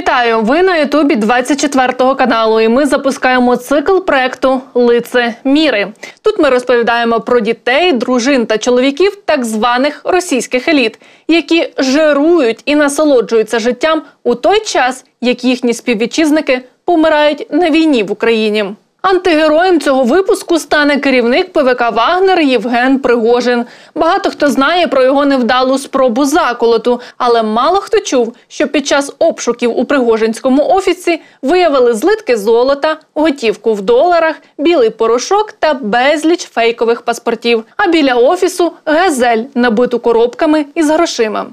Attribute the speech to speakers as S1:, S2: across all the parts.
S1: Вітаю! Ви на Ютубі 24 каналу. І ми запускаємо цикл проекту Лице міри. Тут ми розповідаємо про дітей, дружин та чоловіків так званих російських еліт, які жирують і насолоджуються життям у той час, як їхні співвітчизники помирають на війні в Україні. Антигероєм цього випуску стане керівник ПВК Вагнер Євген Пригожин. Багато хто знає про його невдалу спробу заколоту, але мало хто чув, що під час обшуків у Пригожинському офісі виявили злитки золота, готівку в доларах, білий порошок та безліч фейкових паспортів. А біля офісу газель, набиту коробками із грошима.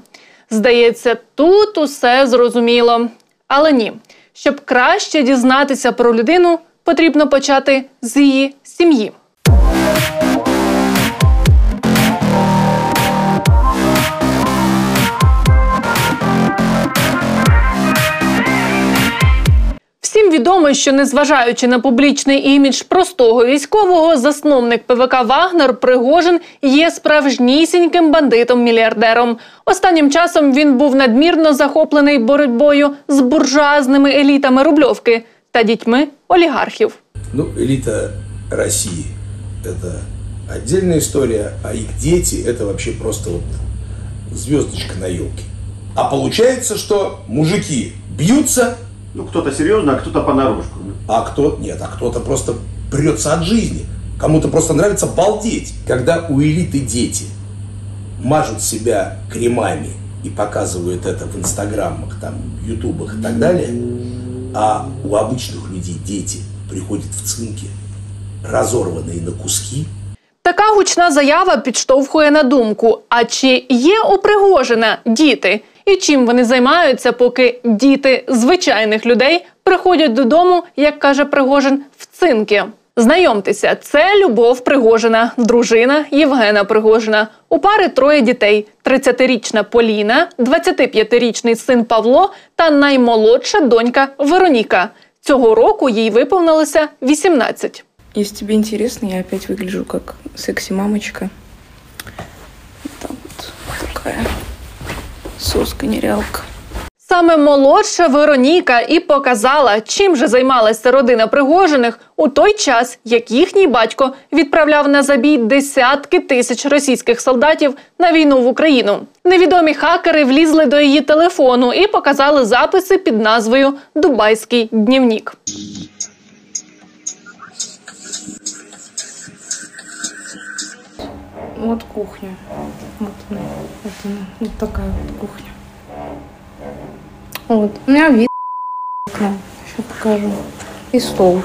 S1: Здається, тут усе зрозуміло. Але ні, щоб краще дізнатися про людину потрібно почати з її сім'ї. Всім відомо, що незважаючи на публічний імідж простого військового, засновник ПВК Вагнер Пригожин є справжнісіньким бандитом-мільярдером. Останнім часом він був надмірно захоплений боротьбою з буржуазними елітами рубльовки та дітьми олігархів.
S2: Ну, элита России – это отдельная история, а их дети – это вообще просто вот звездочка на елке. А получается, что мужики бьются,
S3: Ну, кто-то серьезно, а кто-то понарошку.
S2: а кто нет, а кто-то просто прется от жизни. Кому-то просто нравится балдеть. Когда у элиты дети мажут себя кремами и показывают это в инстаграмах, там, ютубах и так далее, а у обычных людей дети приходят в цинки, разорванные на куски,
S1: Така гучна заява підштовхує на думку: а чи є у Пригожина діти? І чим вони займаються, поки діти звичайних людей приходять додому, як каже Пригожин, в цинки? Знайомтеся, це Любов Пригожина, дружина Євгена Пригожина. У пари троє дітей: 30-річна Поліна, 25-річний син Павло та наймолодша донька Вероніка. Цього року їй виповнилося 18.
S4: Если тебе интересно, я опять выгляжу как секси-мамочка. Вот так вот. Такая соска-нерялка.
S1: Саме молодша Вероніка і показала, чим же займалася родина Пригожиних у той час, як їхній батько відправляв на забій десятки тисяч російських солдатів на війну в Україну. Невідомі хакери влізли до її телефону і показали записи під назвою Дубайський днівнік.
S4: Вот кухня. Вот она. Вот она. Вот такая вот кухня. Вот. У меня вид окна. Сейчас покажу. И стол.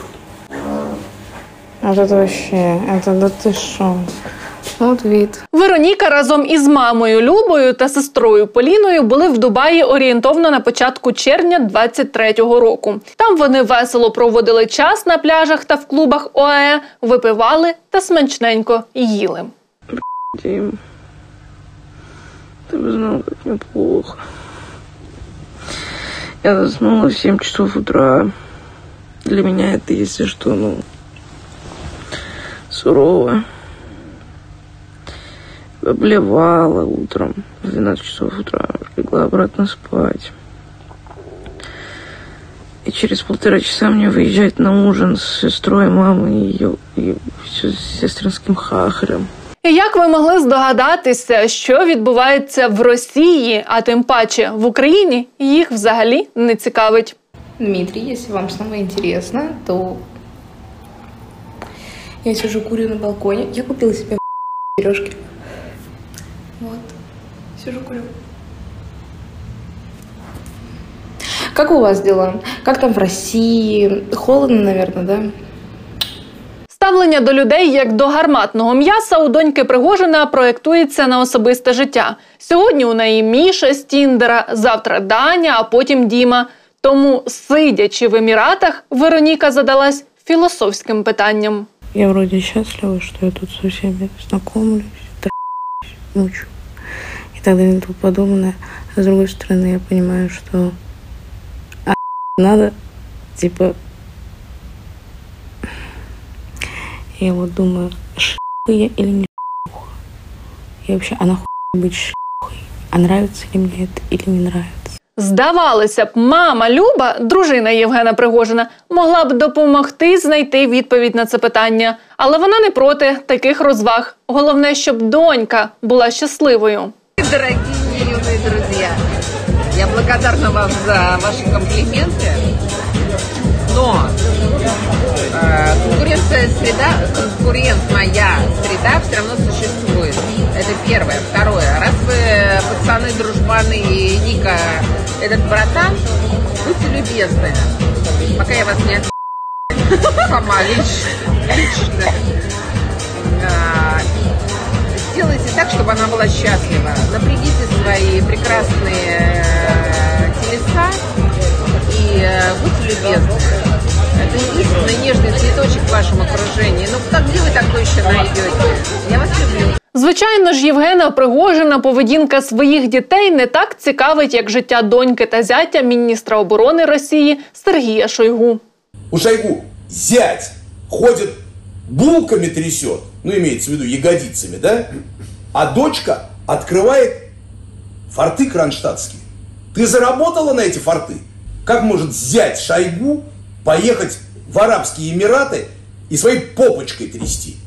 S4: Вот это вообще. Это да ты шо. Вот вид.
S1: Вероніка разом із мамою Любою та сестрою Поліною були в Дубаї орієнтовно на початку червня 23-го року. Там вони весело проводили час на пляжах та в клубах ОАЕ, випивали та смачненько їли.
S4: Дим. Ты бы знал, как мне плохо. Я заснула в 7 часов утра. Для меня это, если что, ну, сурово. Обливала утром в 12 часов утра. Легла обратно спать. И через полтора часа мне выезжать на ужин с сестрой, мамой и ее и с сестринским хахарем.
S1: Як ви могли здогадатися, що відбувається в Росії, а тим паче в Україні, їх взагалі не цікавить.
S4: Дмитрий, если вам снова интересно, то я сижу курю на балконе. Я купила себе сережки. Вот. Сижу курю. Как у вас дела? Как там в России? Холодно, наверное, да?
S1: Ставлення до людей як до гарматного м'яса у доньки Пригожина проєктується на особисте життя. Сьогодні у неї Міша з Тіндера, завтра Даня, а потім Діма. Тому, сидячи в Еміратах, Вероніка задалась філософським питанням.
S4: Я вроде счастлива, что я тут со всеми знакомлюсь, трахаюсь, мучу и так далее и тому подобное. А с другой я понимаю, что а, надо, типа, я вот думаю, шлюха я или не шлюха? И вообще, а нахуй быть шлюхой? А нравится ли мне это или не нравится?
S1: Здавалося б, мама Люба, дружина Євгена Пригожина, могла б допомогти знайти відповідь на це питання, але вона не проти таких розваг. Головне, щоб донька була щасливою.
S5: Дорогие юные друзья, я благодарна вам за ваши комплименты, но э, конкуренция среда, конкурентная среда все равно существует. Это первое. Второе. Раз вы пацаны, дружбаны и Ника этот братан, будьте любезны, пока я вас не сама лично. А, сделайте так, чтобы она была счастлива. Напрягите свои прекрасные э, телеса и э, будьте любезны. Это единственный нежный цветочек в вашем окружении. Ну, как где вы такой еще найдете? Я вас люблю.
S1: Звичайно ж, Євгена Пригожина поведінка своїх дітей не так цікавить, як життя доньки та зятя міністра оборони Росії Сергія Шойгу.
S2: У Шойгу зять ходит, булками трясет, ну, имеется в виду ягодицами, да? А дочка открывает форты кронштадтские. Ты заработала на эти форты? Как может зять Шойгу поехать в Арабские Эмираты и своей попочкой трясти?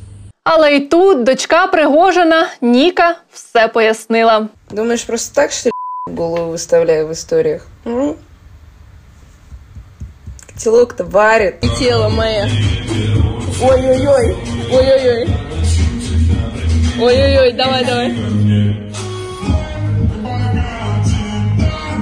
S1: Але й тут дочка Пригожина Ніка все пояснила.
S6: Думаешь, просто так, что ли, голову выставляю в историях? М? Котелок-то варит. И тело мое. Ой-ой-ой. Ой-ой-ой. Ой-ой-ой, давай, давай.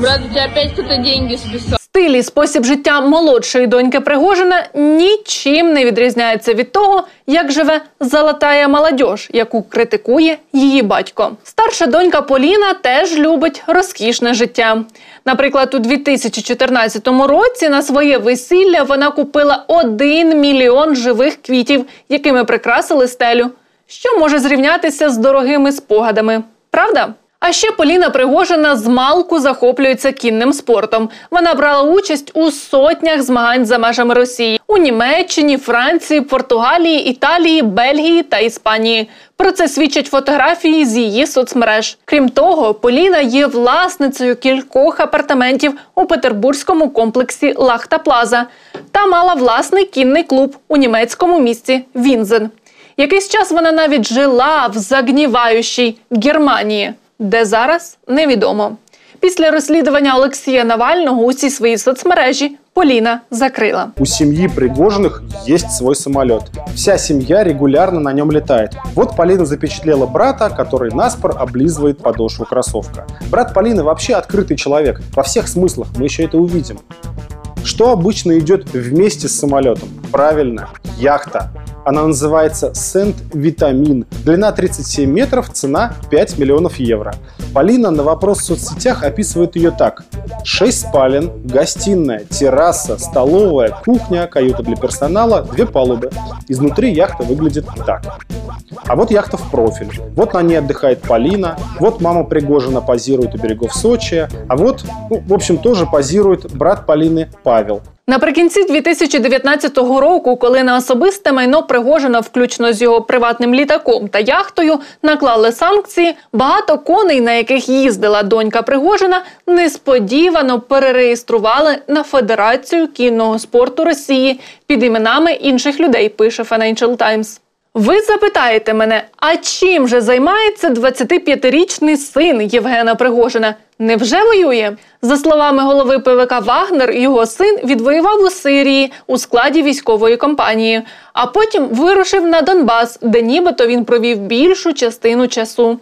S6: Брат, у тебя опять кто-то деньги списал.
S1: Стиль і спосіб життя молодшої доньки Пригожина нічим не відрізняється від того, як живе золотая молодь, яку критикує її батько. Старша донька Поліна теж любить розкішне життя. Наприклад, у 2014 році на своє весілля вона купила 1 мільйон живих квітів, якими прикрасили стелю, що може зрівнятися з дорогими спогадами. Правда? А ще Поліна Пригожина з малку захоплюється кінним спортом. Вона брала участь у сотнях змагань за межами Росії у Німеччині, Франції, Португалії, Італії, Бельгії та Іспанії. Про це свідчать фотографії з її соцмереж. Крім того, Поліна є власницею кількох апартаментів у петербурзькому комплексі Лахта Плаза та мала власний кінний клуб у німецькому місті Вінзен. Якийсь час вона навіть жила в загніваючій Германії, де зараз невідомо. Після розслідування Олексія Навального усі свої соцмережі Поліна закрила.
S7: У семьи Пригожиных есть свой самолет. Вся семья регулярно на нем летает. Вот Полина запечатлела брата, который наспор облизывает подошву кроссовка. Брат Полины вообще открытый человек. Во всех смыслах мы еще это увидим. Что обычно идет вместе с самолетом? Правильно, яхта. Она называется Сент-Витамин. Длина 37 метров, цена 5 миллионов евро. Полина на вопрос в соцсетях описывает ее так. 6 спален, гостиная, терраса, столовая, кухня, каюта для персонала, две палубы. Изнутри яхта выглядит так. А вот яхта в профиль. Вот на ней отдыхает Полина. Вот мама Пригожина позирует у берегов Сочи. А вот, ну, в общем, тоже позирует брат Полины Павел.
S1: Наприкінці 2019 року, коли на особисте майно Пригожина, включно з його приватним літаком та яхтою, наклали санкції, багато коней, на яких їздила донька Пригожина, несподівано перереєстрували на Федерацію кінного спорту Росії під іменами інших людей. Пише Financial Times. Ви запитаєте мене, а чим же займається 25-річний син Євгена Пригожина? Невже воює? За словами голови ПВК Вагнер, його син відвоював у Сирії у складі військової компанії, а потім вирушив на Донбас, де нібито він провів більшу частину часу.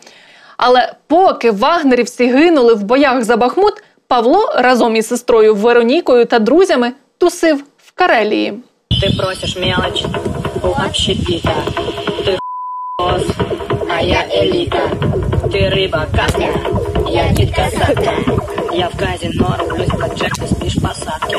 S1: Але поки вагнерівці гинули в боях за Бахмут, Павло разом із сестрою Веронікою та друзями тусив в Карелії.
S8: Ты просишь мелочь у общепита. Ты босс, а я элита. Ты рыба каска, я кит-касатка. Я в казино рублюсь, как Джек, ты спишь в посадке.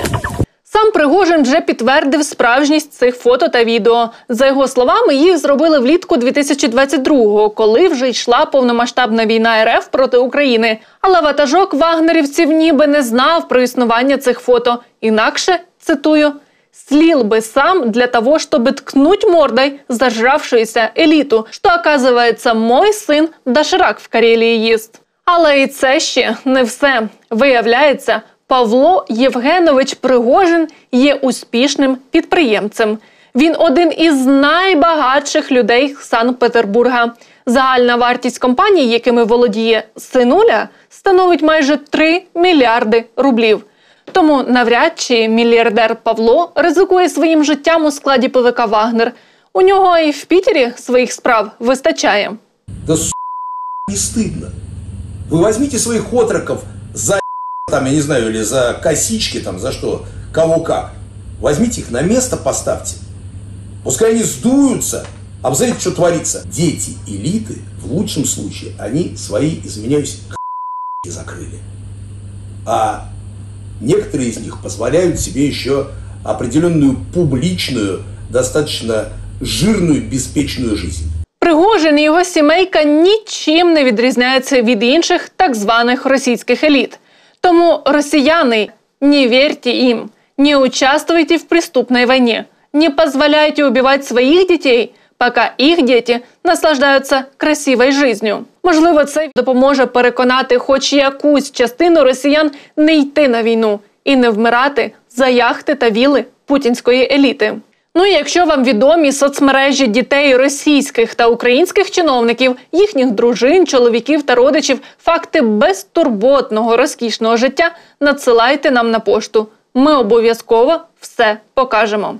S1: Сам Пригожин вже підтвердив справжність цих фото та відео. За його словами, їх зробили влітку 2022-го, коли вже йшла повномасштабна війна РФ проти України. Але ватажок вагнерівців ніби не знав про існування цих фото. Інакше цитую. Слил бы сам для того, чтобы ткнуть мордой зажравшуюся элиту, что, оказывается, мой сын доширак в Карелії їсть. Але і це ще не все. Виявляється, Павло Євгенович Пригожин є успішним підприємцем. Він один із найбагатших людей Санкт-Петербурга. Загальна вартість компаній, якими володіє синуля, становить майже 3 мільярди рублів. Тому навряд чи мільярдер Павло ризикує своїм життям у складі ПВК Вагнер. У нього і в Пітері своїх справ вистачає.
S5: Да с*** не стыдно. Вы возьмите своих отроков за там, я не знаю, или за косички, там, за что, кого как. Возьмите их на место, поставьте. Пускай они сдуются, а посмотрите, что творится. Дети элиты, в лучшем случае, они свои, извиняюсь, закрыли. А некоторые из них позволяют себе еще определенную публичную, достаточно жирную, беспечную жизнь.
S1: Пригожин і його сімейка нічим не відрізняються від інших так званих російських еліт. Тому росіяни не вірте їм, не участвуйте в преступной войне, не позволяйте убивать своїх дітей, поки їх діти наслаждаються красивою жизнью. Можливо, це допоможе переконати хоч якусь частину росіян не йти на війну і не вмирати за яхти та віли путінської еліти. Ну і якщо вам відомі соцмережі дітей російських та українських чиновників, їхніх дружин, чоловіків та родичів, факти безтурботного розкішного життя, надсилайте нам на пошту. Ми обов'язково все покажемо.